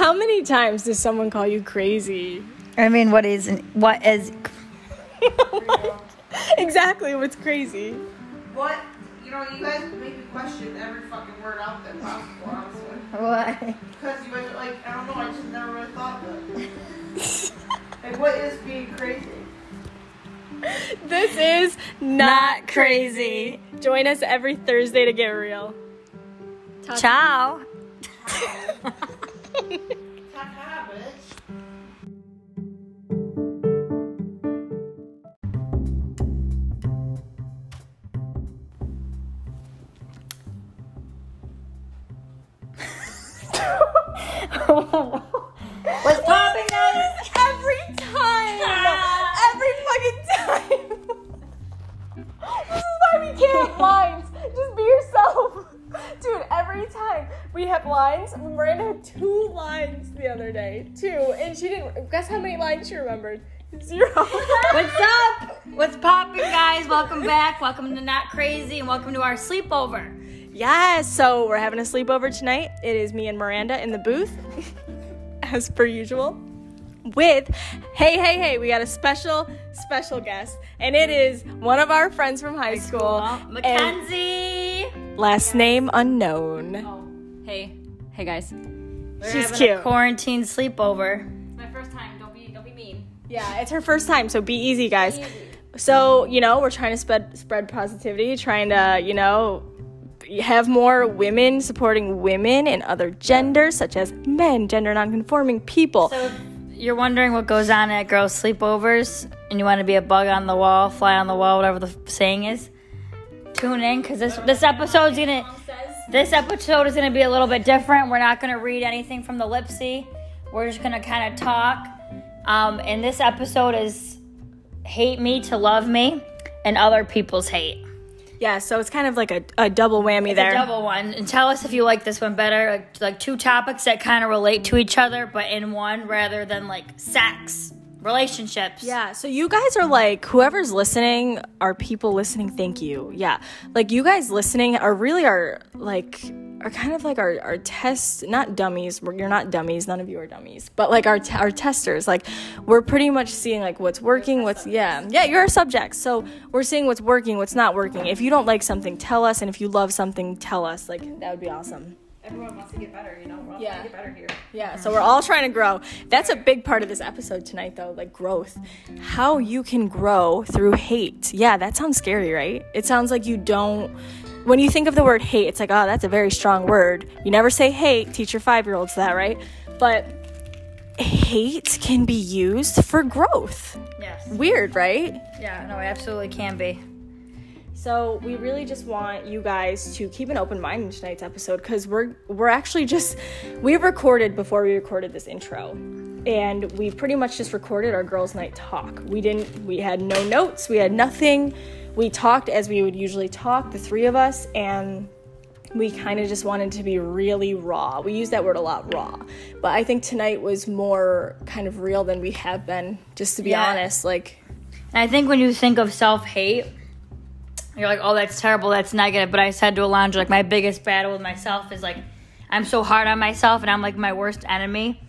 How many times does someone call you crazy? I mean, what is what is exactly what's crazy. What? You know, you guys make me question every fucking word out there possible, honestly. what? Because you guys are like, I don't know, I just never really thought of it. like, what is being crazy? This is not crazy. Join us every Thursday to get real. Ciao. What's popping, guys? Every time! Every fucking time! this is why we can't lines. Just be yourself. Dude, every time we have lines, Miranda had two lines the other day. Two. And she didn't guess how many lines she remembered? Zero. What's up? What's popping, guys? Welcome back. Welcome to Not Crazy, and welcome to our sleepover. Yes, so we're having a sleepover tonight. It is me and Miranda in the booth, as per usual. With, hey, hey, hey, we got a special, special guest, and it is one of our friends from high school. Well, and Mackenzie. last name unknown. Oh, hey, hey guys. We're She's having cute. A quarantine sleepover. It's my first time. Don't be, don't be mean. Yeah, it's her first time, so be easy, guys. So, you know, we're trying to spread spread positivity, trying to, you know, have more women supporting women and other genders, such as men, gender nonconforming people. So, you're wondering what goes on at girls' sleepovers, and you want to be a bug on the wall, fly on the wall, whatever the saying is, tune in because this this episode's gonna this episode is gonna be a little bit different. We're not gonna read anything from the Lipsy. We're just gonna kind of talk. Um, and this episode is hate me to love me, and other people's hate. yeah, so it's kind of like a, a double whammy It's there. a double one. And tell us if you like this one better. Like, like two topics that kind of relate to each other, but in one rather than like sex, relationships. Yeah, so you guys are like, whoever's listening, are people listening? Thank you. Yeah, like you guys listening are really are like, are kind of like our, our test, not dummies. You're not dummies. None of you are dummies, but like our, t- our testers. Like, we're pretty much seeing like what's working, what's, yeah, yeah, you're a subject. So we're seeing what's working, what's not working. If you don't like something, tell us. And if you love something, tell us. Like, that would be awesome. Everyone wants to get better, you know. We're all Yeah. trying to get better here. Yeah, so we're all trying to grow. That's a big part of this episode tonight, though, like growth. How you can grow through hate. Yeah, that sounds scary, right? It sounds like you don't. When you think of the word hate, it's like, oh, that's a very strong word. You never say hate, teach your five year olds that, right? But hate can be used for growth. Yes. Weird, right? Yeah. No, it absolutely can be. So we really just want you guys to keep an open mind in tonight's episode because we're we're actually just we recorded before we recorded this intro, and we pretty much just recorded our girls' night talk. We didn't we had no notes, we had nothing. We talked as we would usually talk, the three of us, and we kind of just wanted to be really raw. We use that word a lot, raw. But I think tonight was more kind of real than we have been, just to be Yeah. honest. Like, And I think when you think of self hate, you're like, oh, that's terrible, that's negative. But I said to Alondra, like, my biggest battle with myself is like, I'm so hard on myself and I'm like my worst enemy.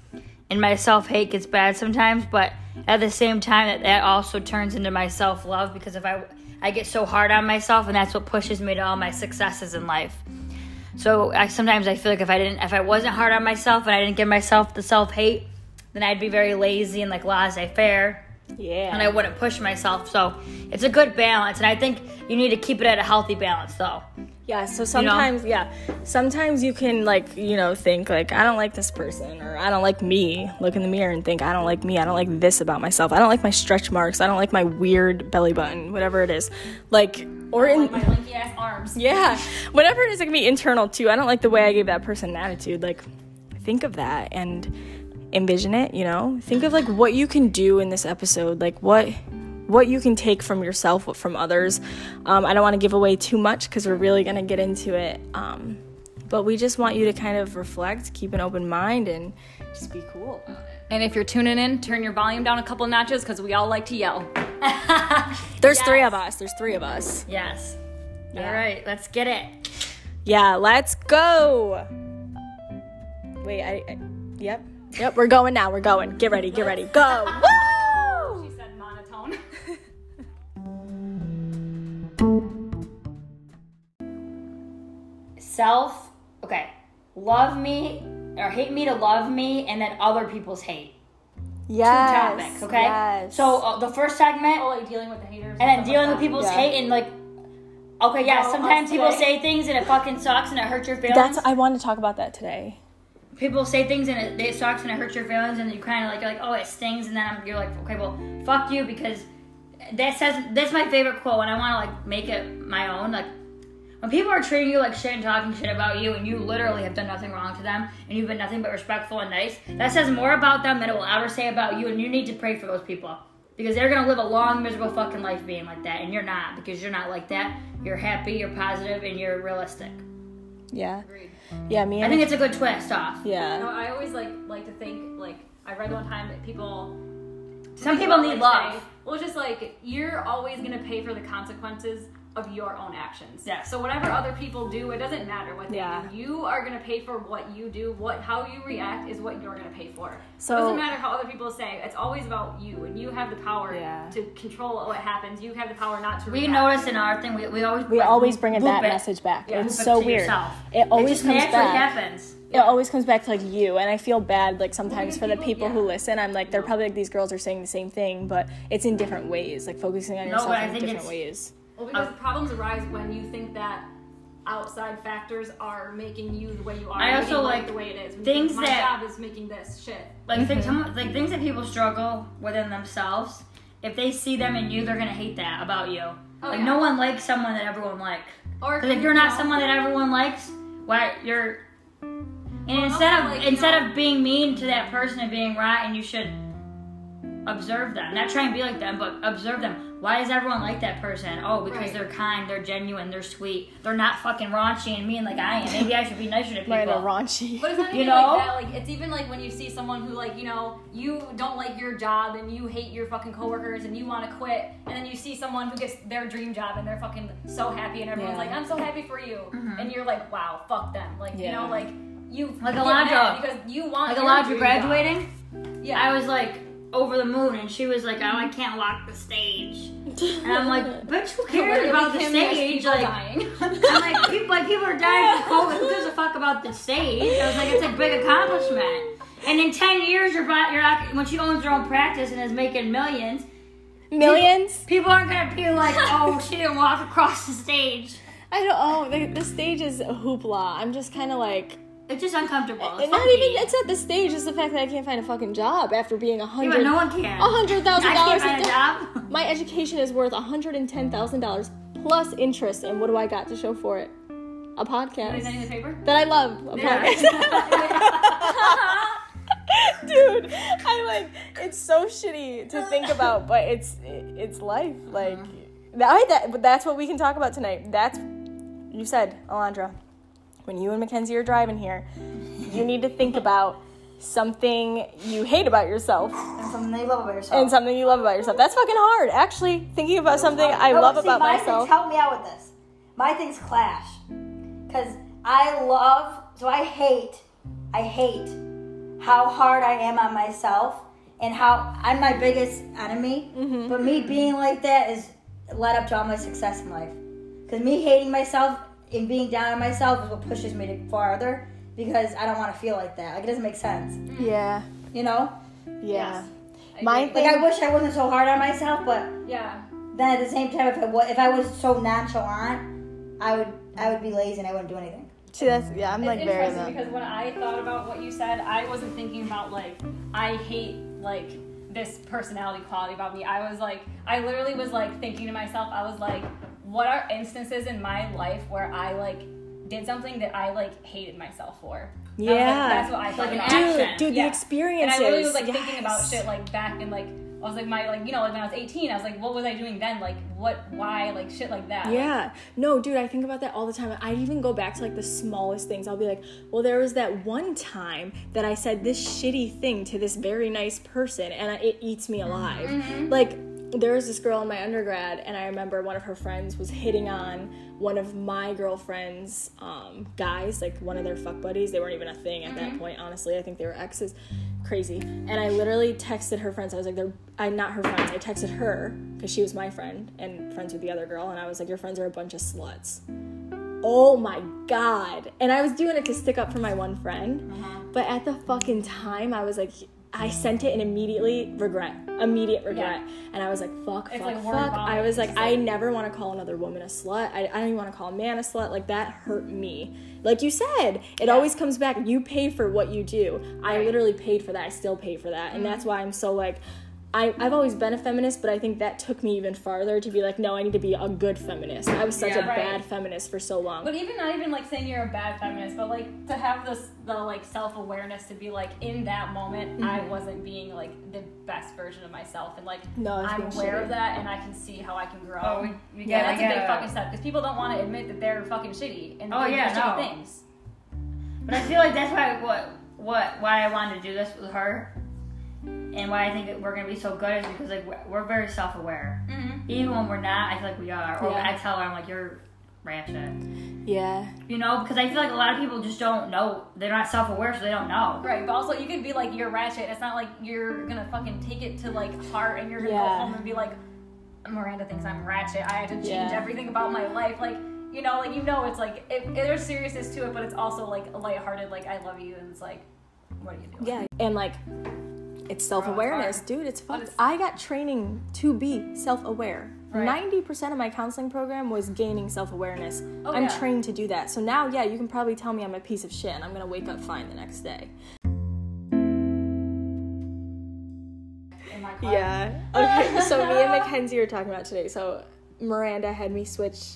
And my self hate gets bad sometimes, but at the same time, that, that also turns into my self love because if I, I get so hard on myself, and that's what pushes me to all my successes in life. So I sometimes I feel like if I didn't, if I wasn't hard on myself and I didn't give myself the self hate, then I'd be very lazy and like laissez faire yeah. and I wouldn't push myself. So it's a good balance, and I think you need to keep it at a healthy balance, though. Yeah, so sometimes, yeah, sometimes you can like, you know, think like I don't like this person or I don't like me. Look in the mirror and think I don't like me. I don't like this about myself. I don't like my stretch marks. I don't like my weird belly button, whatever it is. Like or in My lanky ass arms. yeah, whatever it is, it can be internal too. I don't like the way I gave that person an attitude. Like, think of that and envision it. You know, think of like what you can do in this episode. Like what what you can take from yourself, what from others. Um, I don't want to give away too much because we're really gonna get into it. Um, but we just want you to kind of reflect, keep an open mind, and just be cool. And if you're tuning in, turn your volume down a couple notches because we all like to yell. There's three of us. There's three of us. Yes. Yeah. All right, let's get it. Yeah, let's go. Wait, I, I yep. Yep, we're going now. We're going. Get ready. Get ready. Go. Woo! She said monotone. Self, okay. Love me or hate me to love me, and then other people's hate. Yes. Two topics, okay? Yes. So uh, the first segment, oh, like dealing with the haters. and then dealing like with people's Yeah. hate and like. Okay, yeah. No, sometimes people say things and it fucking sucks and it hurts your feelings. that's I want to talk about that today. People say things and it, it sucks and it hurts your feelings and you kind of like you're like oh it stings and then I'm, you're like okay well fuck you because that says that's my favorite quote and I want to like make it my own like when people are treating you like shit and talking shit about you and you literally have done nothing wrong to them and you've been nothing but respectful and nice that says more about them than it will ever say about you and you need to pray for those people because they're gonna live a long miserable fucking life being like that and you're not because you're not like that you're happy you're positive and you're realistic Yeah. Agreed. Yeah, me I think it's a good twist off You know, yeah. I always like like to think like I read one time that people some people Like, need say, love Well, just like you're always gonna pay for the consequences of your own actions. Yeah. So whatever other people do, it doesn't matter what they Yeah. do. You are gonna pay for what you do. What how you react is what you're gonna pay for. So- it doesn't matter how other people say. It's always about you, and you have the power Yeah. to control what happens. You have the power not to. We react. notice in our thing, we, we always We like, always bring it loop that message back. Yeah, it's so to weird. yourself. It always just comes back. happens. It always comes back to like you, and I feel bad like sometimes for the people- people who listen. I'm like they're probably like these girls are saying the same thing, but it's in different ways, like focusing on No, yourself but I in think different it's- ways. Well, because problems arise when you think that outside factors are making you the way you are. I also life like the way it is. When you things think, my that- job is making this shit. Like things, mhm. like things that people struggle within themselves. If they see them in you, they're gonna hate that about you. Oh, like yeah. no one likes someone that everyone likes. Or if you're not someone that everyone likes, why you're. And instead of like, you instead know- of being mean to that person and being right, and you should observe them. Not try and be like them, but observe them. Why is everyone like that person? Oh, because Right. they're kind, they're genuine, they're sweet, they're not fucking raunchy and mean like I am. Maybe I should be nicer to people. Right, a raunchy. But it's not You even know? like that. Like it's even like when you see someone who like you know you don't like your job and you hate your fucking coworkers and you want to quit, and then you see someone who gets their dream job and they're fucking so happy and everyone's Yeah. like I'm so happy for you, mm-hmm. and you're like wow fuck them like you know like you Like get Alondra. mad because you want Like your Alondra dream graduating. job. Yeah, I was like over the moon, and she was like, "Oh, I can't walk the stage." And I'm like, "Bitch, who cares Literally, about the stage?" people Like, dying. I'm like, people, like people are dying from COVID. Who gives a fuck about the stage? I was like, it's a big accomplishment. And in ten years, you're not, you're not when she owns her own practice and is making millions. Millions? People aren't gonna be like, "Oh, she didn't walk across the stage." I don't. Oh, the, the stage is a hoopla. I'm just kind of like. It's just uncomfortable. It's not even. It's not the stage. It's the fact that I can't find a fucking job after being a hundred. no one can. A hundred thousand I dollars a job. My education is worth a hundred and ten thousand dollars plus interest, and what do I got to show for it? A Is that in podcast the paper? that I love. A Yeah. podcast. Dude, I like it's so shitty to think about, but it's it's life. Like uh-huh. that, that but that's what we can talk about tonight. That's you said, Alondra. When you and Mackenzie are driving here, you need to think about something you hate about yourself And something you love about yourself. and something you love about yourself. That's fucking hard. Actually, thinking about something I No, love see, about my myself. Things, help me out with this. My things clash. Because I love, so I hate, I hate how hard I am on myself and how I'm my biggest enemy. Mm-hmm. But me being like that is led up to all my success in life. Because me hating myself and being down on myself is what pushes me to farther because I don't want to feel like that. Like, it doesn't make sense. Mm. Yeah, You know? yeah. I My. Like, thing. I wish I wasn't so hard on myself, but yeah. then at the same time, if I was, if I was so nonchalant, I would I would be lazy and I wouldn't do anything. See, that's yeah. I'm It's like very. interesting because when I thought about what you said, I wasn't thinking about like I hate like this personality quality about me. I was like I literally was like thinking to myself, I was like, what are instances in my life where I like did something that I like hated myself for? I was like, Yeah. that's what I thought Like an about. action. Dude, dude, Yeah. the experiences. And I literally was like thinking about shit like back and like I was like my like you know like when I was 18 I was like what was I doing then like what why like shit like that Like, Yeah. No, dude, I think about that all the time. I even go back to like the smallest things. I'll be like, well, there was that one time that I said this shitty thing to this very nice person and I, it eats me alive. Mm-hmm. Like, there was this girl in my undergrad, and I remember one of her friends was hitting on one of my girlfriend's um, guys, like one of their fuck buddies. They weren't even a thing at that point, honestly. I think they were exes. crazy. And I literally texted her friends. I was like, "They're I not her friends." I texted her because she was my friend and friends with the other girl, and I was like, "Your friends are a bunch of sluts." Oh my god! And I was doing it to stick up for my one friend, but at the fucking time, I was like. I sent it and immediately regret, immediate regret, and I was like, "Fuck, It's fuck, like fuck." I was like, "I never want to call another woman a slut. I, I don't even want to call a man a slut. Like that hurt me. Like you said, it always comes back. You pay for what you do. I literally paid for that. I still pay for that, and that's why I'm so like. I, I've always been a feminist, but I think that took me even farther to be like, no, I need to be a good feminist. I was such Yeah. a Right. bad feminist for so long. But even not even like saying you're a bad feminist, but like to have this the like self awareness to be like in that moment I wasn't being like the best version of myself and like Mm-hmm. No, I was I'm aware shitty. of that and I can see how I can grow. Oh, we- we yeah, gotta that's a big a- fucking step because people don't want to admit that they're fucking shitty and Oh, they do yeah, shitty no. things. But I feel like that's why what what why I wanted to do this with her, and why I think we're gonna be so good is because like we're- we're very self aware. Mm-hmm. Even when we're not, I feel like we are. Or Yeah. I tell her I'm like you're ratchet. yeah. You know, because I feel like a lot of people just don't know. They're not self aware, so they don't know. Right, but also you could be like you're ratchet. It's not like you're gonna fucking take it to like heart and you're gonna go home and be like, Miranda thinks I'm ratchet. I had to change Yeah. everything about my life. Like you know, like you know, it's like it, there's seriousness to it, but it's also like lighthearted. Like I love you, and it's like, what are you doing? Yeah. And like, it's self awareness, dude. It's fucked. it's- I got training to be self aware. Right. Ninety percent of my counseling program was gaining self awareness. Oh, I'm yeah. trained to do that. So now, yeah, you can probably tell me I'm a piece of shit, and I'm gonna wake up fine the next day. In my car. Yeah. Okay. so me and Mackenzie were talking about today. So Miranda had me switch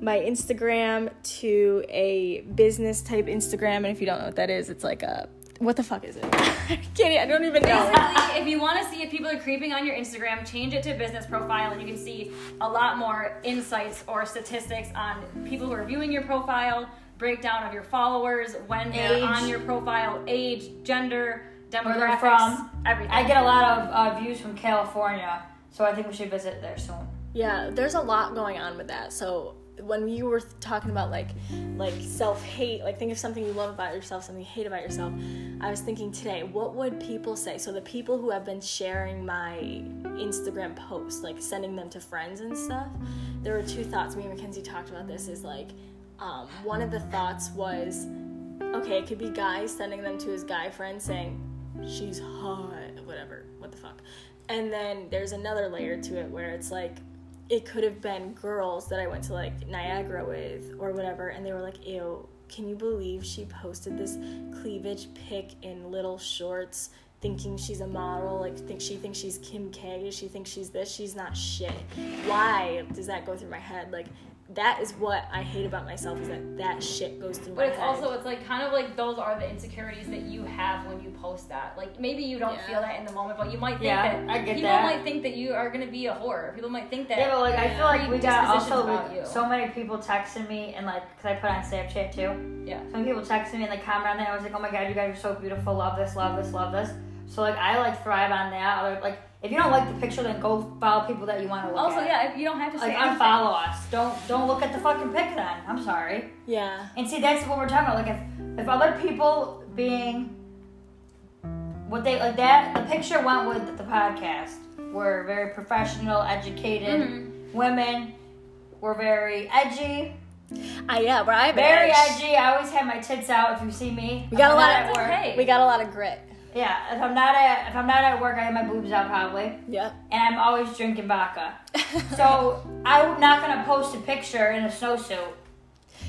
my Instagram to a business type Instagram, and if you don't know what that is, it's like a what the fuck is it? I can't. e- I don't even know. Basically, if you want to see if people are creeping on your Instagram, change it to business profile, and you can see a lot more insights or statistics on people who are viewing your profile, breakdown of your followers, when they're Age. on your profile, age, gender, Where demographics, they're from. everything. I get a lot of uh, views from California, so I think we should visit there soon. Yeah, there's a lot going on with that. So when you were talking about like like self hate, like think of something you love about yourself, something you hate about yourself. I was thinking today, what would people say? So the people who have been sharing my Instagram posts, like sending them to friends and stuff, there were two thoughts. Me and Mackenzie talked about this. Is like um, one of the thoughts was, okay, it could be guys sending them to his guy friend saying, she's hot, whatever, what the fuck. And then there's another layer to it where it's like, it could have been girls that I went to like Niagara with or whatever, and they were like, ew, can you believe she posted this cleavage pic in little shorts? Thinking she's a model, like think she thinks she's Kim K, she thinks she's this, she's not shit. Why does that go through my head? Like that is what I hate about myself is that that shit goes through my But it's head. also it's like kind of like those are the insecurities that you have when you post that. Like maybe you don't Yeah. feel that in the moment, but you might think Yeah, that I get people that. might think that you are gonna be a whore. People might think that. Yeah, but like I feel like we got also about we- you. so many people texting me and like because I put on Snapchat too. Yeah. Some people texting me and like comment on that. I was like, oh my god, you guys are so beautiful. Love this, love this, love this. So like I like thrive on that. Other like if you don't like the picture, then go follow people that you want to look Also, at. yeah, if you don't have to say Like unfollow us. Don't don't look at the fucking pic then. I'm sorry. yeah. And see, that's what we're talking about. Like, if if other people being what they like that, the picture went with the podcast. We're very professional, educated Mm-hmm. women. We're very edgy, I yeah, but I have very edgy. I always have my tits out. If you see me, We got If a I'm lot of at work. okay. We got a lot of grit. Yeah, if I'm not at if I'm not at work, I have my boobs out probably, Yep. and I'm always drinking vodka. So I'm not gonna post a picture in a snowsuit.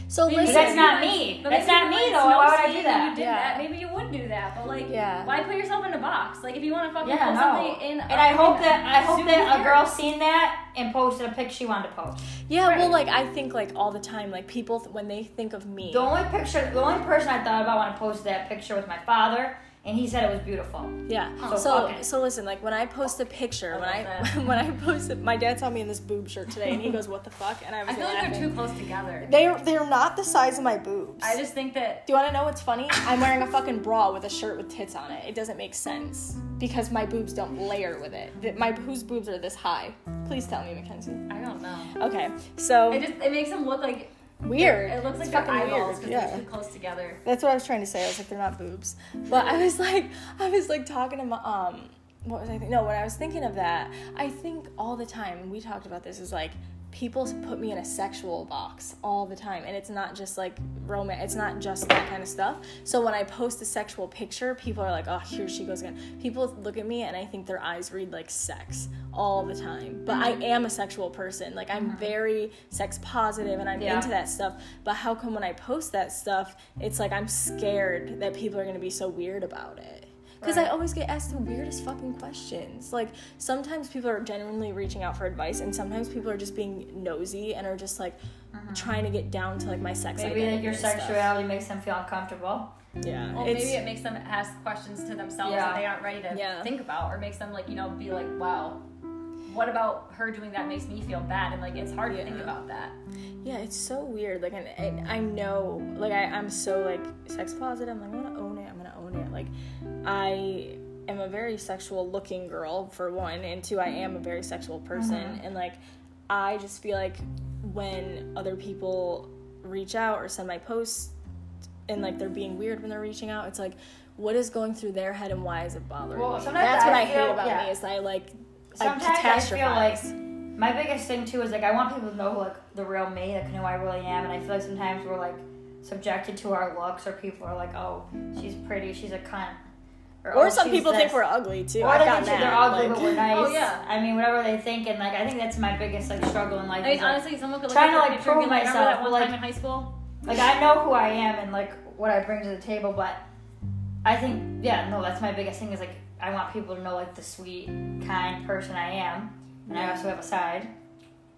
So Because listen, that's not me. But That's not me though. Why would I do that? You did Yeah. that. Maybe you would do that, but like, Yeah. why put yourself in a box? Like, if you want to fucking Yeah, post no. something in, and I hope that I hope that a girl seen that and posted a pic she wanted to post. Yeah, well, like I think like all the time, like people th- when they think of me, The only picture, the only person I thought about when I posted that picture was my father, and he said it was beautiful. yeah. Oh, so So so listen, like when I post a picture, I when I that. when I posted, my dad saw me in this boob shirt today, and he goes, "What the fuck?" And I was I feel like they're too close together. They're they're not the size of my boobs. I just think that Do you want to know what's funny? I'm wearing a fucking bra with a shirt with tits on it. It doesn't make sense because my boobs don't layer with it. My whose boobs are this high? Please tell me, Mackenzie. I don't know. Okay, so It just it makes them look like weird. It looks like their fucking eyeballs because Yeah. they're too close together. That's what I was trying to say. I was like, they're not boobs. But I was like, I was like talking to my, um, what was I thinking? No, when I was thinking of that, I think all the time, we talked about this, is like, people put me in a sexual box all the time. And it's not just like romance, it's not just that kind of stuff. So when I post a sexual picture, people are like, oh, here she goes again. People look at me and I think their eyes read like sex all the time. But I mm-hmm. am a sexual person. Like, I'm mm-hmm. very sex positive and I'm Yeah. into that stuff. But how come when I post that stuff, it's like I'm scared that people are gonna be so weird about it? Because I always get asked the weirdest fucking questions. Like sometimes people are genuinely reaching out for advice, and sometimes people are just being nosy and are just like mm-hmm. trying to get down to like my sex. Maybe like your and stuff. sexuality makes them feel uncomfortable. Yeah, Well, maybe it makes them ask questions to themselves Yeah. that they aren't ready to Yeah. think about, or makes them like you know be like, wow, what about her doing that makes me feel bad, and like it's hard to think about that. yeah, it's so weird. Like, and, and I know, like, I, I'm so like sex positive. I'm like, I'm gonna own it. I'm gonna own it. Like, I am a very sexual looking girl for one, and two, I am a very sexual person, uh-huh. and like, I just feel like when other people reach out or send my posts, and like they're being weird when they're reaching out, it's like. What is going through their head and why is it bothering Well, me? sometimes That's what I hate feel- about yeah. me is I like Sometimes I I feel like my biggest thing too is like I want people to know like the real me, like who I really am, and I feel like sometimes we're like subjected to our looks, or people are like, oh, she's pretty, she's a cunt, or "Oh, some she's people think we're ugly too. Or I've they gotten think they're ugly, like- but we're nice. Oh, yeah. I mean, whatever they think, and like I think that's my biggest like struggle in life. I mean, is, like, honestly, someone could look trying to, like, picture and be prove like, myself, that one but, time like- in high school? like I know who I am and like what I bring to the table, but I think yeah, no, that's my biggest thing is like I want people to know like the sweet, kind person I am, and I also have a side.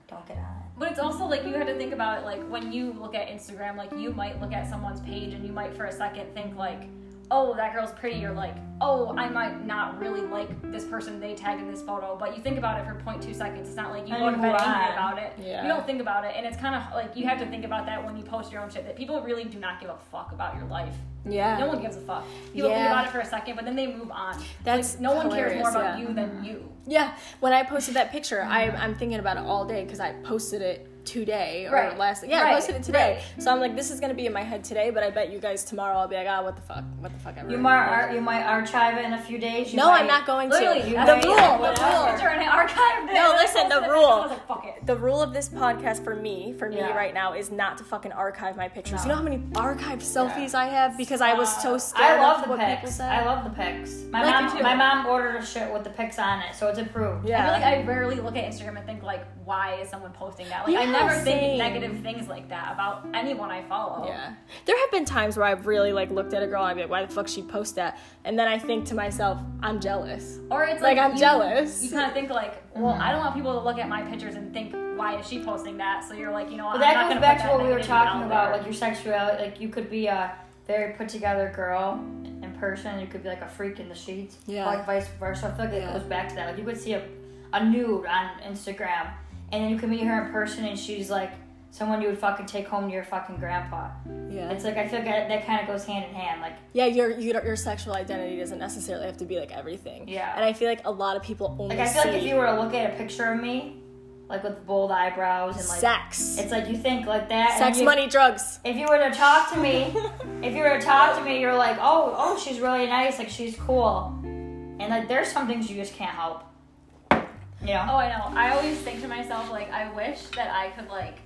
Don't get on it. But it's also like you have to think about it like when you look at Instagram, like you might look at someone's page and you might for a second think like, oh, that girl's pretty, or like, oh, I might not really like this person they tagged in this photo. But you think about it for 0.2 seconds. It's not like you go to bed angry about it. Yeah. You don't think about it, and it's kind of like you have to think about that when you post your own shit. That people really do not give a fuck about your life. Yeah. No one gives a fuck. People think Yeah. about it for a second, but then they move on. That's like, no one cares more about yeah. you than you. Yeah, when I posted that picture, I, I'm thinking about it all day because I posted it today or Right. last. Yeah, I posted it today. So I'm like, this is gonna be in my head today, but I bet you guys tomorrow I'll be like, ah, what the fuck, what the fuck ever. You might ar- you might archive it in a few days. You no, might, I'm not going to. You the rule, the rule. and it. No, listen, the rule. Like, fuck it. The rule of this podcast for me, for me Yeah. right now, is not to fucking archive my pictures. No. You know how many archived selfies I have because I was so uh, scared I love of the what people pics. said. I love the pics. My Like, me mom, too. my mom ordered a shirt with the pics on it, so it's approved. yeah. I feel like I rarely look at Instagram and think like, why is someone posting that? Like I Yeah, never same. think negative things like that about anyone I follow. Yeah. There have been times where I've really like looked at a girl and I'd be like, why the fuck she post that? And then I think to myself, I'm jealous. Or it's Like, like, I'm you, jealous. You kind of think like, well, I don't want people to look at my pictures and think, why is she posting that? So you're like, you know, But I'm that not goes gonna back put to what we were negativity talking out about, there. like your sexuality. Like you could be a very put together girl in person, you could be like a freak in the sheets. Yeah. Or like vice versa. I feel like Yeah. it goes back to that. Like you could see a, a nude on Instagram, and then you could meet her in person, and she's like someone you would fucking take home to your fucking grandpa. Yeah. It's like I feel like that, that kind of goes hand in hand. Like yeah, your, your your sexual identity doesn't necessarily have to be like everything. Yeah. And I feel like a lot of people only like I feel like if you were to look at a picture of me, like with bold eyebrows and like sex, it's like you think like that. sex, you- money, drugs. If you were to talk to me, if you were to talk to me, you're like, oh, oh, she's really nice, like she's cool, and like there's some things you just can't help. You know? Oh, I know. I always think to myself, like, I wish that I could, like,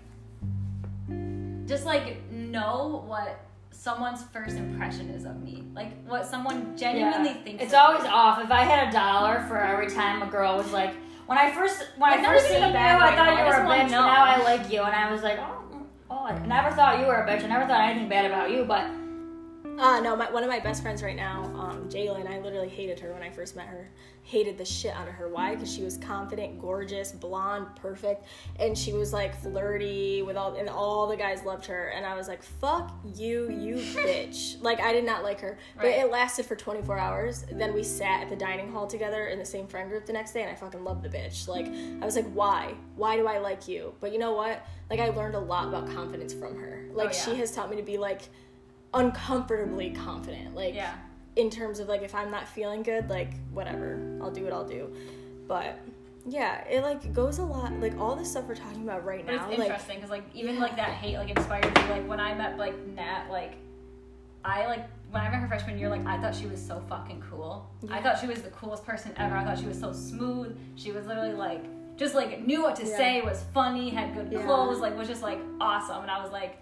just, like, know what someone's first impression is of me. Like, what someone genuinely Yeah. thinks It's of always me. off. If I had a dollar for every time a girl was like, when I first when Like, I first even seen you, a I thought though. you were a bitch, and know. now I like you, and I was like, oh, oh, I never thought you were a bitch. I never thought anything bad about you, but Uh, no, my, one of my best friends right now, um, Jalen, I literally hated her when I first met her. Hated the shit out of her. Why? Because she was confident, gorgeous, blonde, perfect, and she was like flirty with all, and all the guys loved her. And I was like, "Fuck you, you bitch!" Like I did not like her, but Right. it lasted for 24 hours. Then we sat at the dining hall together in the same friend group the next day, and I fucking loved the bitch. Like I was like, "Why? Why do I like you?" But you know what? Like I learned a lot about confidence from her. Like Oh, yeah. she has taught me to be like uncomfortably confident. Like Yeah. In terms of like if I'm not feeling good, like whatever, I'll do what I'll do. But Yeah, it like goes a lot. Like all this stuff we're talking about right But now. it's interesting because like even like that hate like inspired me. Like when I met like Nat, like I like when I met her freshman year, like I thought she was so fucking cool. I thought she was the coolest person ever. I thought she was so smooth. She was literally like just like knew what to Yeah. say, was funny, had good Yeah. clothes, like was just like awesome. And I was like,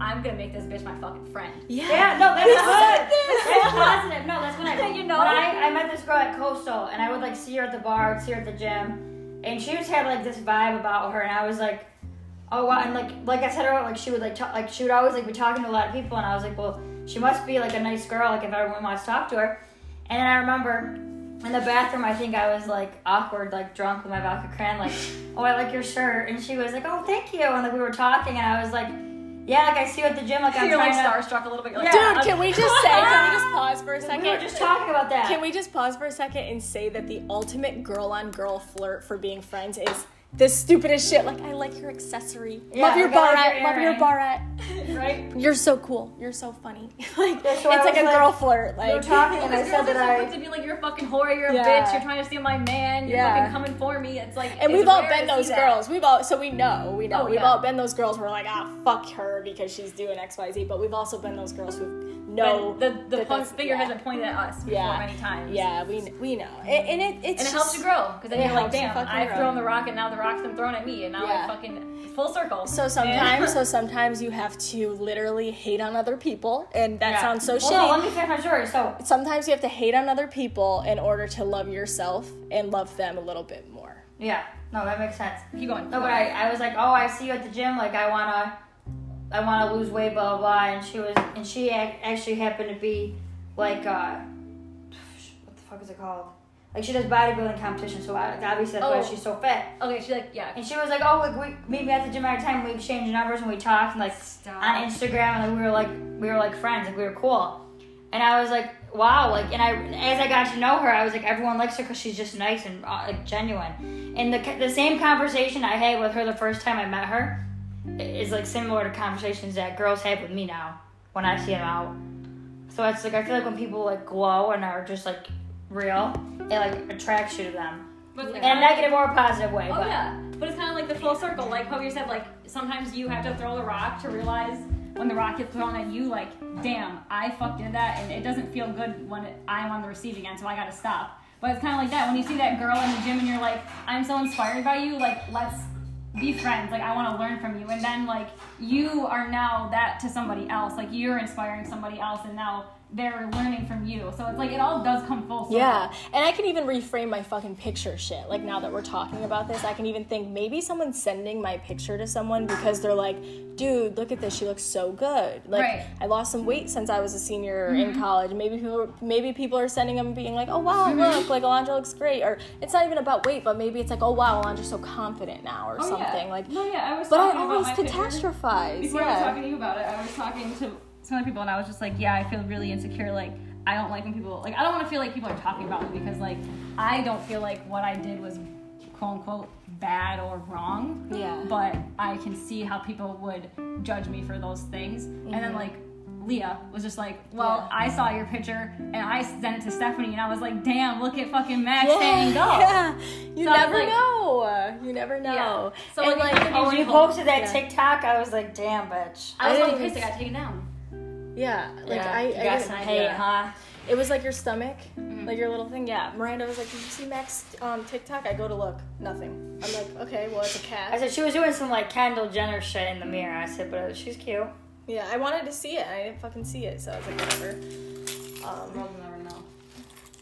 I'm gonna make this bitch my fucking friend. yeah, Yeah, no, that's good. That's positive. No, that's when I, You know? when I, I met this girl at Coastal, and I would like see her at the bar, see her at the gym, and she just had like this vibe about her, and I was like, oh wow, and like like I said earlier, like she would like talk, like she would always like be talking to a lot of people, and I was like, well, she must be like a nice girl, like if everyone wants to talk to her. And then I remember in the bathroom, I think I was like awkward, like drunk with my vodka cran, like, oh, I like your shirt, and she was like, oh, thank you, and like we were talking, and I was like, yeah, like I see you at the gym, like I'm You're like trying to. starstruck a little bit. You're like, Yeah. Dude, can we just say? Can we just pause for a second? We second? were just talking about that. Can we just pause for a second and say that the ultimate girl on girl flirt for being friends is the stupidest shit? Like, I like your accessory. Yeah, love your like barrette. love your barrette. right? You're so cool. You're so funny. like, Yeah, so it's like a like- girl flirt. we were Like, talking, and I said that I. to be like, you're a fucking whore, you're a Yeah. bitch, you're trying to steal my man, you're fucking coming for me. It's like, and it's we've all been those that. girls. We've all so we know. We know. Oh, we've all been those girls. Who are like, ah, fuck her because she's doing X, Y, Z. But we've also been those girls who But the the that punk finger yeah. hasn't pointed at us before Yeah. many times. Yeah, we we know, and, and it it's And it just, helps you grow because then you're like, damn, I've grow. thrown the rock and now the rock's been thrown at me and now Yeah. I fucking full circle. So sometimes, so sometimes you have to literally hate on other people, and that Yeah. sounds so well, shitty. No, let me finish my story. So, sometimes you have to hate on other people in order to love yourself and love them a little bit more. yeah, no, that makes sense. keep going. No, but I, I was like, oh, I see you at the gym. Like, I wanna, I wanna lose weight, blah blah. blah. And she was, and she actually happened to be like, uh, what the fuck is it called? Like, she does bodybuilding competition. So obviously that's Oh. why she's so fit. okay, she's like, yeah. And she was like, oh, like we meet me at the gym every time. We exchange numbers and we talked and like Stop. on Instagram and like, we were like we were like friends. and we were cool. And I was like, wow. Like, and I as I got to know her, I was like, everyone likes her because she's just nice and uh, like genuine. And the the same conversation I had with her the first time I met her is like similar to conversations that girls have with me now when I see them out. So it's like I feel like when people like glow and are just like real, it like attracts you to them But like, in a negative or a positive way. Oh but yeah, but it's kind of like the full circle. Like how you said, like sometimes you have to throw the rock to realize when the rock gets thrown at you, like, damn, I fuck did that, and it doesn't feel good when it, I'm on the receiving end, so I gotta stop. But it's kind of like that when you see that girl in the gym and you're like, I'm so inspired by you, like let's be friends. Like I want to learn from you, and then like you are now that to somebody else. Like you're inspiring somebody else, and now they're learning from you. So it's like it all does come full circle. Yeah, and I can even reframe my fucking picture shit. Like now that we're talking about this, I can even think maybe someone's sending my picture to someone because they're like, "Dude, look at this. She looks so good." Like Right. Mm-hmm. I lost some weight since I was a senior in college. Maybe people, maybe people are sending them being like, "Oh wow, Mm-hmm. look, like Alondra looks great." Or it's not even about weight, but maybe it's like, "Oh wow, Alondra's so confident now," or Oh, yeah. something. Like, no, yeah, I was. but I always catastrophize. Before I was talking to you about it, I was talking to some other people, and I was just like, yeah, I feel really insecure. Like, I don't like when people like I don't want to feel like people are talking about me because like I don't feel like what I did was quote unquote bad or wrong. Yeah. But I can see how people would judge me for those things, and then mm-hmm. like. Leah was just like, well, Yeah. I saw your picture and I sent it to Stephanie, and I was like, damn, look at fucking Max Yeah, up. yeah. You So never like- know. You never know. Yeah. So, and like, like, when you posted that Yeah. TikTok, I was like, damn, bitch. I was I didn't pissed. I got taken down. Yeah, like Yeah, I, I got didn't- hate, yeah. huh? It was like your stomach, Mm-hmm. like your little thing. Yeah. Miranda was like, "Did you see Max um, TikTok?" I go to look, nothing. I'm like, "Okay, well, it's a cat." I said she was doing some like Kendall Jenner shit in the mirror. I said, but she's cute. yeah, I wanted to see it. I didn't fucking see it, so I was like, whatever. Um, We'll never know.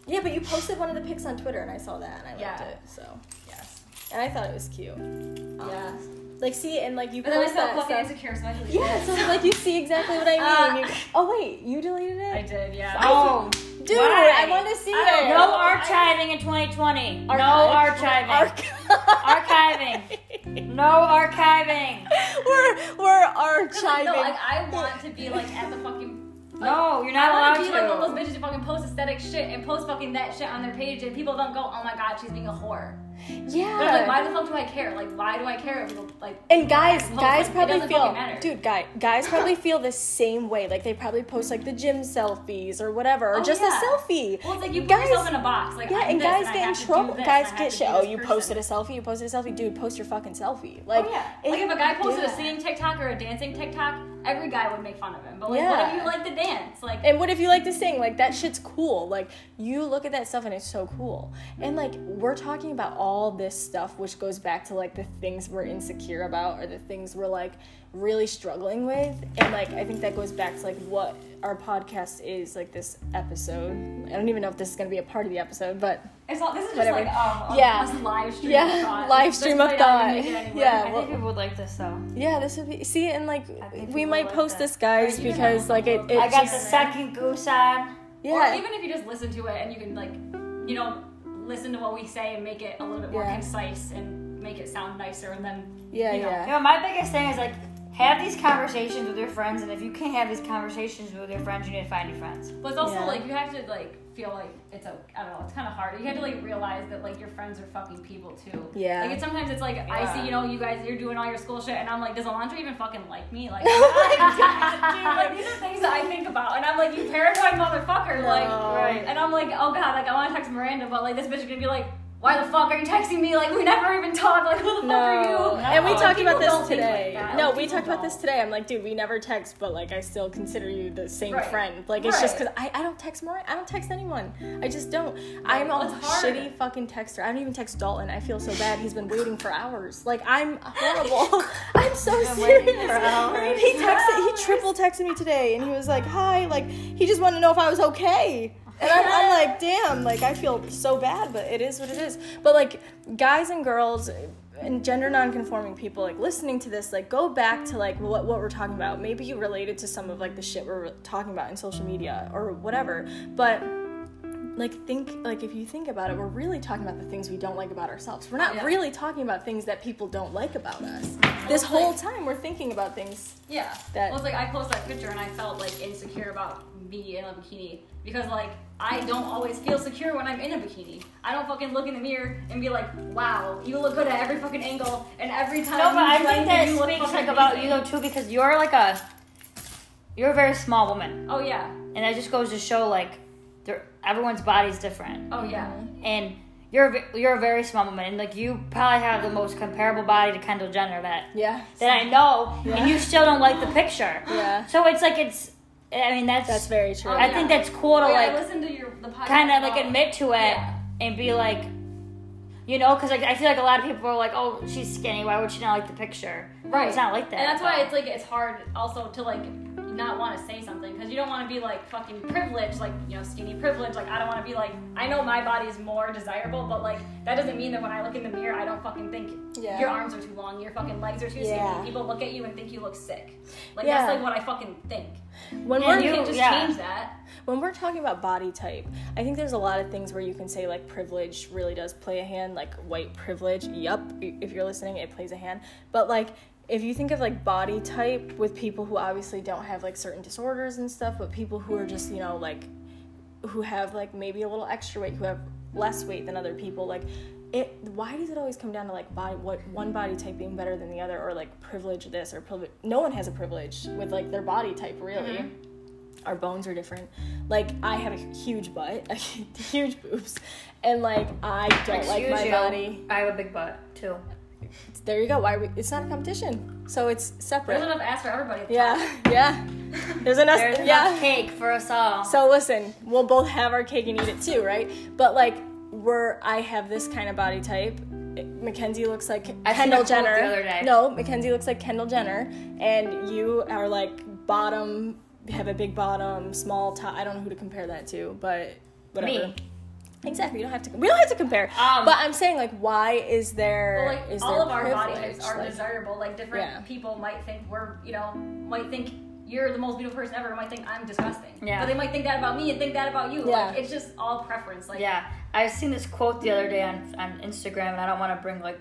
yeah, but you posted one of the pics on Twitter, and I saw that, and I liked Yeah. it. So, Yes. and I thought it was cute. Um, Yeah. Like, see, and like you But then I post felt fucking insecure, so I deleted Yeah, it. so like you see exactly what I mean. Uh, You- oh wait, you deleted it? I did, yeah. Oh, Dude, Why? I want to see it. no archiving in 2020. No archiving. Arch- Archiving. No archiving. we're we're Cause, like, archiving. no, like I want to be like at the fucking. Like, No, you're not I allowed want to be like one of those bitches who fucking post aesthetic shit and post fucking that shit on their page, and people don't go, "Oh my god, she's being a whore." Yeah. I'm like, why the fuck do I care? Like, why do I care? If, like, and guys, guys Like, probably feel, dude, guy, guys probably feel the same way. Like they probably post like the gym selfies or whatever, or Oh, just yeah. a selfie. Well, it's like you put Guys- yourself in a box. Like, Yeah, and guys I get in have to do trouble. Guys get shit. Oh, you person. posted a selfie. You posted a selfie, dude. Post your fucking selfie. Oh, like, oh yeah. like if a guy posted yeah. a singing TikTok or a dancing TikTok, every guy would make fun of him. But like, what if you like to dance? Like, And what if you like to sing? Like that shit's cool. Like you look at that stuff and it's so cool. And like we're talking about all this stuff which goes back to like the things we're insecure about or the things we're like really struggling with. And like I think that goes back to like what our podcast is like this episode. I don't even know if this is gonna be a part of the episode, but it's all, this is just Whatever. like um, Yeah. live stream. Yeah, of thought. live This stream of thought. make it anywhere. Yeah, I think people would like this though. yeah, this would be see and like we might like post that. this guys Or because like it, a it I got just the second goose on. Or yeah. even if you just listen to it and you can like, you know, listen to what we say and make it a little bit more Yeah. concise and make it sound nicer, and then Yeah, you know, yeah. You know, my biggest thing is like have these conversations with your friends, and if you can't have these conversations with your friends, you need to find new friends. But it's also Yeah. like you have to like feel like it's a I don't know it's kind of hard. You have to like realize that like your friends are fucking people too. Yeah. Like it's sometimes it's like I see you know you guys you're doing all your school shit and I'm like does Alondra even fucking like me like like these are things that I think about and I'm like you paranoid motherfucker like Right. and I'm like oh god like I want to text Miranda but like this bitch is gonna be like why the fuck are you texting me like we never even talked like who the fuck are No. you And we Like, talked about this don't today. like no, Like, we people talked about this today. I'm like, dude, we never text, but like, I still consider you the same Right. friend. Like, it's just because I, I don't text more. I don't text anyone. I just don't. I'm a shitty fucking texter. I don't even text Dalton. I feel so bad. He's been waiting for hours. Like, I'm horrible. I'm so Been waiting serious. for hours. He texted. He triple texted me today, and he was like, "Hi." Like, he just wanted to know if I was okay. And I'm, I'm like, damn, like I feel so bad, but it is what it is. But like guys and girls and gender non-conforming people, like listening to this, like go back to like what what we're talking about. Maybe you related to some of like the shit we're talking about in social media or whatever. But like think like if you think about it, we're really talking about the things we don't like about ourselves. We're not Yeah. really talking about things that people don't like about us. This whole like- time we're thinking about things. Yeah. That- well, it's like I posted that picture and I felt like insecure about me in a bikini because like I don't always feel secure when I'm in a bikini. I don't fucking look in the mirror and be like, wow, you look good at every fucking angle and every time. No, but you I think that you look speaks fucking like about you though too, because you're like a you're a very small woman, Oh yeah. and that just goes to show like there everyone's body's different, Oh yeah. and you're a you're a very small woman, and like you probably have the most comparable body to Kendall Jenner that Yeah. that I know, Yeah. and you still don't like the picture. Yeah. So it's like it's. I mean that's That's very true. Oh, I yeah. think that's cool to Oh, yeah, like listened to your the podcast. kind of like admit to it Yeah. and be like, you know, because like I feel like a lot of people are like, oh, she's skinny. Why would she not like the picture? Right. It's not like that. And that's why it's like it's hard also to like not want to say something because you don't want to be like fucking privileged, like you know skinny privilege. Like I don't want to be like I know my body is more desirable, but like that doesn't mean that when I look in the mirror I don't fucking think Yeah. your arms are too long, your fucking legs are too Yeah. skinny. People look at you and think you look sick. Like Yeah. that's like what I fucking think. when Yeah, we're You can't just change that. when we're talking about body type, I think there's a lot of things where you can say like privilege really does play a hand, like white privilege. Yup, if you're listening, it plays a hand. But like if you think of like body type with people who obviously don't have like certain disorders and stuff, but people who are just, you know, like who have like maybe a little extra weight, who have less weight than other people, like it why does it always come down to like body what one body type being better than the other or like privilege this or privilege no one has a privilege with like their body type really mm-hmm. our bones are different. Like I have a huge butt, huge boobs, and like I don't like my you, body. I have a big butt too. There you go. Why we, it's not a competition, so it's separate. There's enough ass for everybody. at the top. Yeah, yeah. There's enough. There's yeah. enough cake for us all. So listen, we'll both have our cake and eat it too, right? But like we're I have this kind of body type. Mackenzie looks like I Kendall Jenner. the other day. No, Mackenzie looks like Kendall Jenner, and you are like bottom, have a big bottom, small top. I don't know who to compare that to, but whatever. Me. Exactly. You don't have to. We don't have to compare. Um, but I'm saying like, why is there? Well, like is all there of our body types are Like, desirable. Like different Yeah. people might think we're, you know, might think you're the most beautiful person ever. Might think I'm disgusting. Yeah. But they might think that about me and think that about you. Yeah. Like it's just all preference. Like Yeah, I've seen this quote the other day on on Instagram, and I don't want to bring like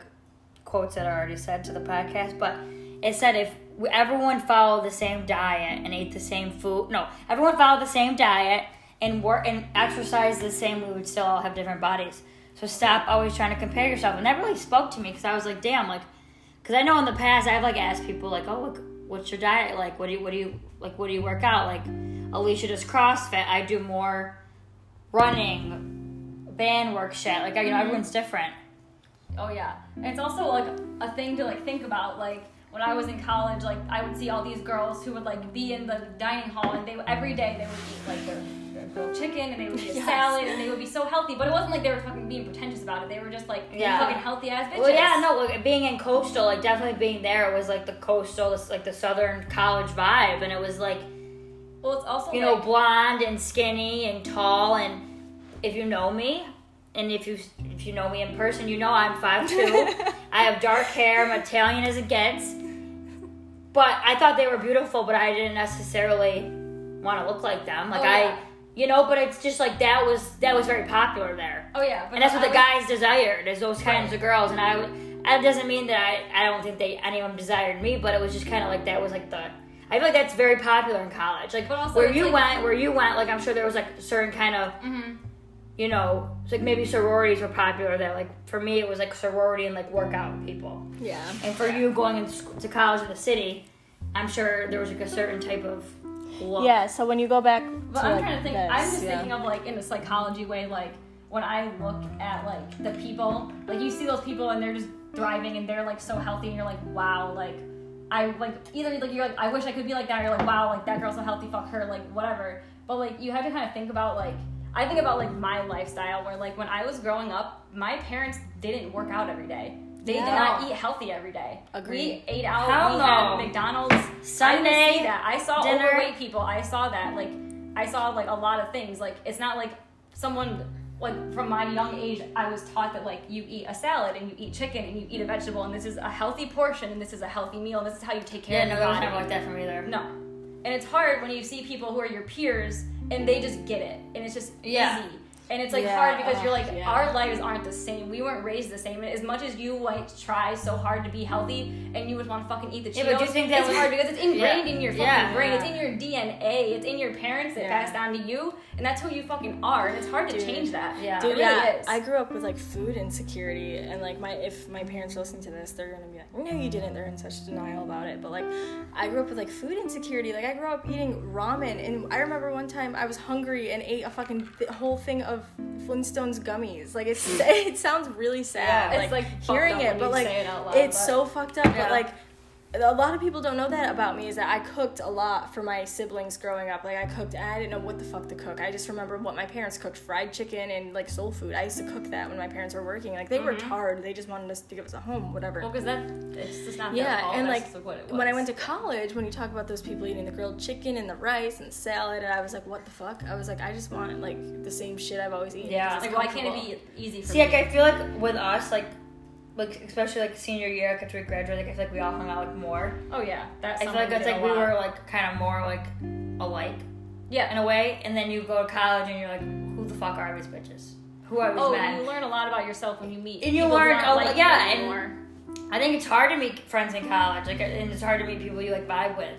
quotes that I already said to the podcast, but it said if everyone followed the same diet and ate the same food, no, everyone followed the same diet and work and exercised the same, we would still all have different bodies. So So stop always trying to compare yourself. And that really spoke to me because I was like, damn, like, because I know in the past I've like asked people like, oh, look, what's your diet like? What do you, what do you, like, what do you work out? Like, Alicia does CrossFit. I do more running, band work shit. Like, you know, mm-hmm. everyone's different. Oh yeah, and it's also like a thing to like think about. Like when I was in college, like I would see all these girls who would like be in the dining hall, and they every day they would eat like their, chicken, and they would eat a Yes. salad, and they would be so healthy. But it wasn't like they were fucking being pretentious about it. They were just like Yeah. fucking healthy ass bitches. Well, yeah, no, like being in coastal, like definitely being there it was like the coastal, like the southern college vibe, and it was like Well, it's also you know blonde and skinny and tall, and if you know me, and if you if you know me in person, you know I'm five two. I have dark hair. I'm Italian as it gets. But I thought they were beautiful, but I didn't necessarily want to look like them. Like Oh, yeah. You know, but it's just like that was that was very popular there. oh yeah, And that's what I the was- guys desired, is those kinds of girls. And I, would- that doesn't mean that I, I don't think they any of them desired me, but it was just kind of like that was like the. I feel like that's very popular in college. Like also where you like- went, where you went, like I'm sure there was like a certain kind of, Mhm. you know, it's like maybe sororities were popular there. Like for me, it was like sorority and like workout people. Yeah. And for you going to college in the city, I'm sure there was like a certain type of Yeah, so when you go back But I'm like trying to think. this, I'm just yeah. thinking of like in a psychology way, like when I look at like the people, like you see those people and they're just thriving and they're like so healthy, and you're like, wow, like I like either like you're like I wish I could be like that, or you're like wow, like that girl's so healthy, fuck her, like whatever. But like you have to kind of think about like I think about like my lifestyle where like when I was growing up, my parents didn't work out every day. They did not eat healthy every day. Agreed. We ate out. Hell we no. had McDonald's. Sunday didn't see that. I saw dinner. overweight people. I saw that. Like I saw like a lot of things. Like it's not like someone like from my young age I was taught that like you eat a salad and you eat chicken and you eat a vegetable and this is a healthy portion and this is a healthy meal and this is how you take care Yeah, of no, your it was never like that for me either. No. And it's hard when you see people who are your peers and they just get it and it's just Yeah. easy. And it's like Yeah, hard because you're like yeah. our lives aren't the same. We weren't raised the same. And as much as you like try so hard to be healthy and you would want to fucking eat the Cheetos, Yeah, but do you think that it's was- hard because it's ingrained Yeah. in your fucking Yeah. brain. It's in your DNA. It's in your parents that Yeah. passed down to you, and that's who you fucking are. And it's hard to Dude. change that. Yeah. Dude, really yeah, is. I grew up with like food insecurity, and like my if my parents are listening to this, they're gonna be like, "No, you didn't." They're in such denial about it. But like, I grew up with like food insecurity. Like I grew up eating ramen, and I remember one time I was hungry and ate a fucking th- whole thing of Flintstones gummies. Like it's hmm. it sounds really sad. Yeah, it's, like, fucked hearing up it, when but you like say it out loud, it's but- so fucked up. Yeah. But like a lot of people don't know that about me is that I cooked a lot for my siblings growing up. Like I cooked and I didn't know what the fuck to cook. I just remember what my parents cooked, fried chicken and like soul food. I used to cook that when my parents were working. Like they worked mm-hmm. hard. They just wanted us to give us a home, whatever. well, because that it's just not yeah, fault. and That's like what it when I went to college, when you talk about those people eating the grilled chicken and the rice and salad, and I was like, what the fuck? I was like, I just want like the same shit I've always eaten. Yeah. like, why can't it be easy for See, me? like I feel like with us, like, like especially like senior year, like after we graduated, like I feel like we all hung out like more. oh yeah, that's I feel like something it's like we lot. were like kind of more like alike yeah. in a way, and then you go to college and you're like, who the fuck are these bitches? Who are these Oh, men? and you learn a lot about yourself when you meet. And you learn aren't a- like yeah, and- anymore. I think it's hard to meet friends in college, like, and it's hard to meet people you like vibe with.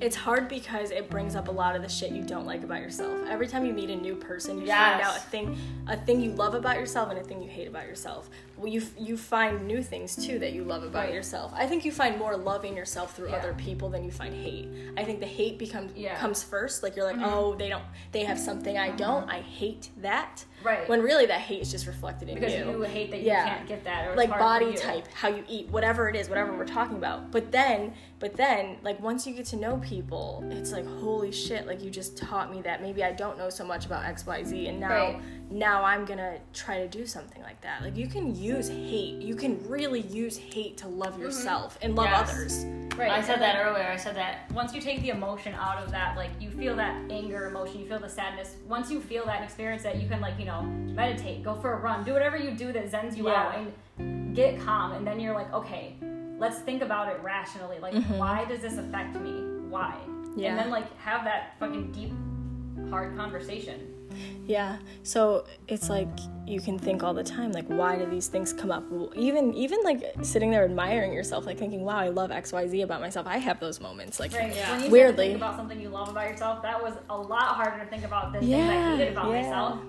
It's hard because it brings up a lot of the shit you don't like about yourself. Every time you meet a new person, you find out a thing, a thing you love about yourself and a thing you hate about yourself. Well, you you find new things too that you love about Right. yourself. I think you find more love in yourself through Yeah. other people than you find hate. I think the hate becomes Yeah. Mm-hmm. comes first. Like you're like, oh, they don't, they have something I don't. I hate that. Right. When really that hate is just reflected in because you you hate that you Yeah. can't get that or like body type, how you eat, whatever it is, whatever we're talking about. But then, but then, like once you get to know people, it's like holy shit! Like you just taught me that maybe I don't know so much about X, Y, Z, and now, Right. Now I'm gonna try to do something like that. Like you can use hate. You can really use hate to love mm-hmm. yourself and love Yes. others. Right. I said that earlier. I said that. Once you take the emotion out of that, like you feel that anger emotion, you feel the sadness. Once you feel that and experience that, you can like you know meditate, go for a run, do whatever you do that zens you Yeah. out, and get calm. And then you're like, okay, let's think about it rationally. Like, mm-hmm. why does this affect me? Why? Yeah. And then like have that fucking deep, hard conversation. Yeah. So it's like you can think all the time, like, why do these things come up? Even even like sitting there admiring yourself, like thinking, wow, I love X, Y, Z about myself. I have those moments. Like, Right. When you weirdly. think about something you love about yourself, that was a lot harder to think about than things I Yeah, hated about yeah. myself.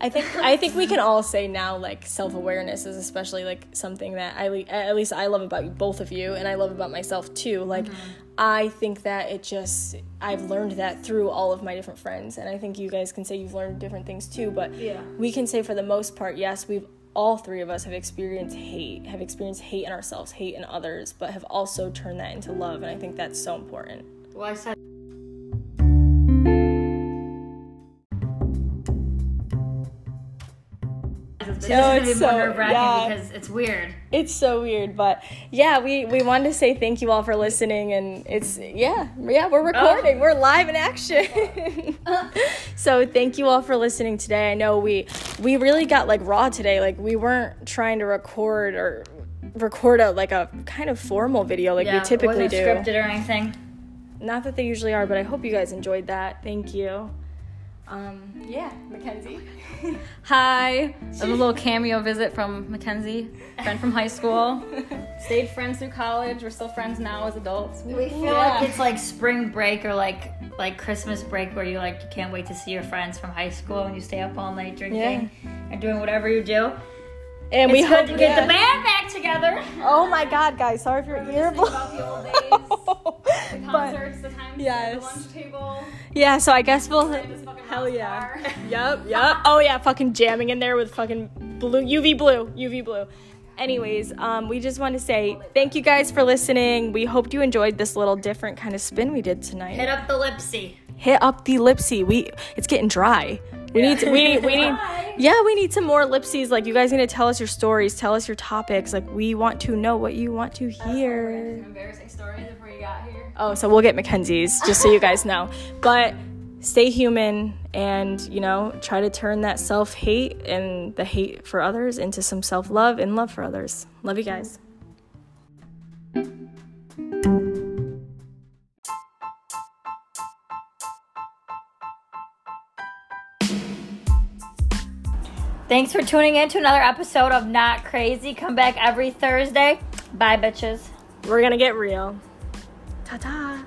I think I think we can all say now like self awareness is especially like something that I at least I love about both of you and I love about myself too. Like mm-hmm. I think that it just I've learned that through all of my different friends and I think you guys can say you've learned different things too. But Yeah. we can say for the most part, yes, we've all three of us have experienced hate, have experienced hate in ourselves, hate in others, but have also turned that into love and I think that's so important. Well, I said. This No, is gonna it's be more so- nerve wracking yeah. because it's weird. It's so weird, but yeah, we we wanted to say thank you all for listening, and it's yeah, yeah, we're oh. recording, we're live in action. so thank you all for listening today. I know we we really got like raw today, like we weren't trying to record or record a like a kind of formal video like Yeah, we typically do. scripted or anything. Not that they usually are, but I hope you guys enjoyed that. Thank you. Um, yeah, Mackenzie. Hi. A little cameo visit from Mackenzie, friend from high school. Stayed friends through college. We're still friends now as adults. We feel Yeah. like Like it's like spring break or like like Christmas break where you like you can't wait to see your friends from high school and you stay up all night drinking and doing whatever you do. And It's we good hope to get yeah. the band back together. Oh my God, guys! Sorry if your ear Reminiscing about the old days, the but the times Yes. at the lunch table. yeah, so I guess we'll. This fucking Hell yeah. Yep, yep. Oh yeah, fucking jamming in there with fucking blue UV blue, UV blue. Anyways, um, we just want to say thank you guys for listening. We hope you enjoyed this little different kind of spin we did tonight. Hit up the Lipsy. Hit up the lipsy. We it's getting dry. We need to, we need we need yeah we need some more lipsies. Like you guys need to tell us your stories, tell us your topics. Like we want to know what you want to hear. Some embarrassing stories before you got here. Oh, so we'll get Mackenzie's, just so you guys know. But stay human and, you know, try to turn that self hate and the hate for others into some self love and love for others. Love you guys. Thanks for tuning in to another episode of Not Crazy. Come back every Thursday. Bye, bitches. We're going to get real. Ta ta.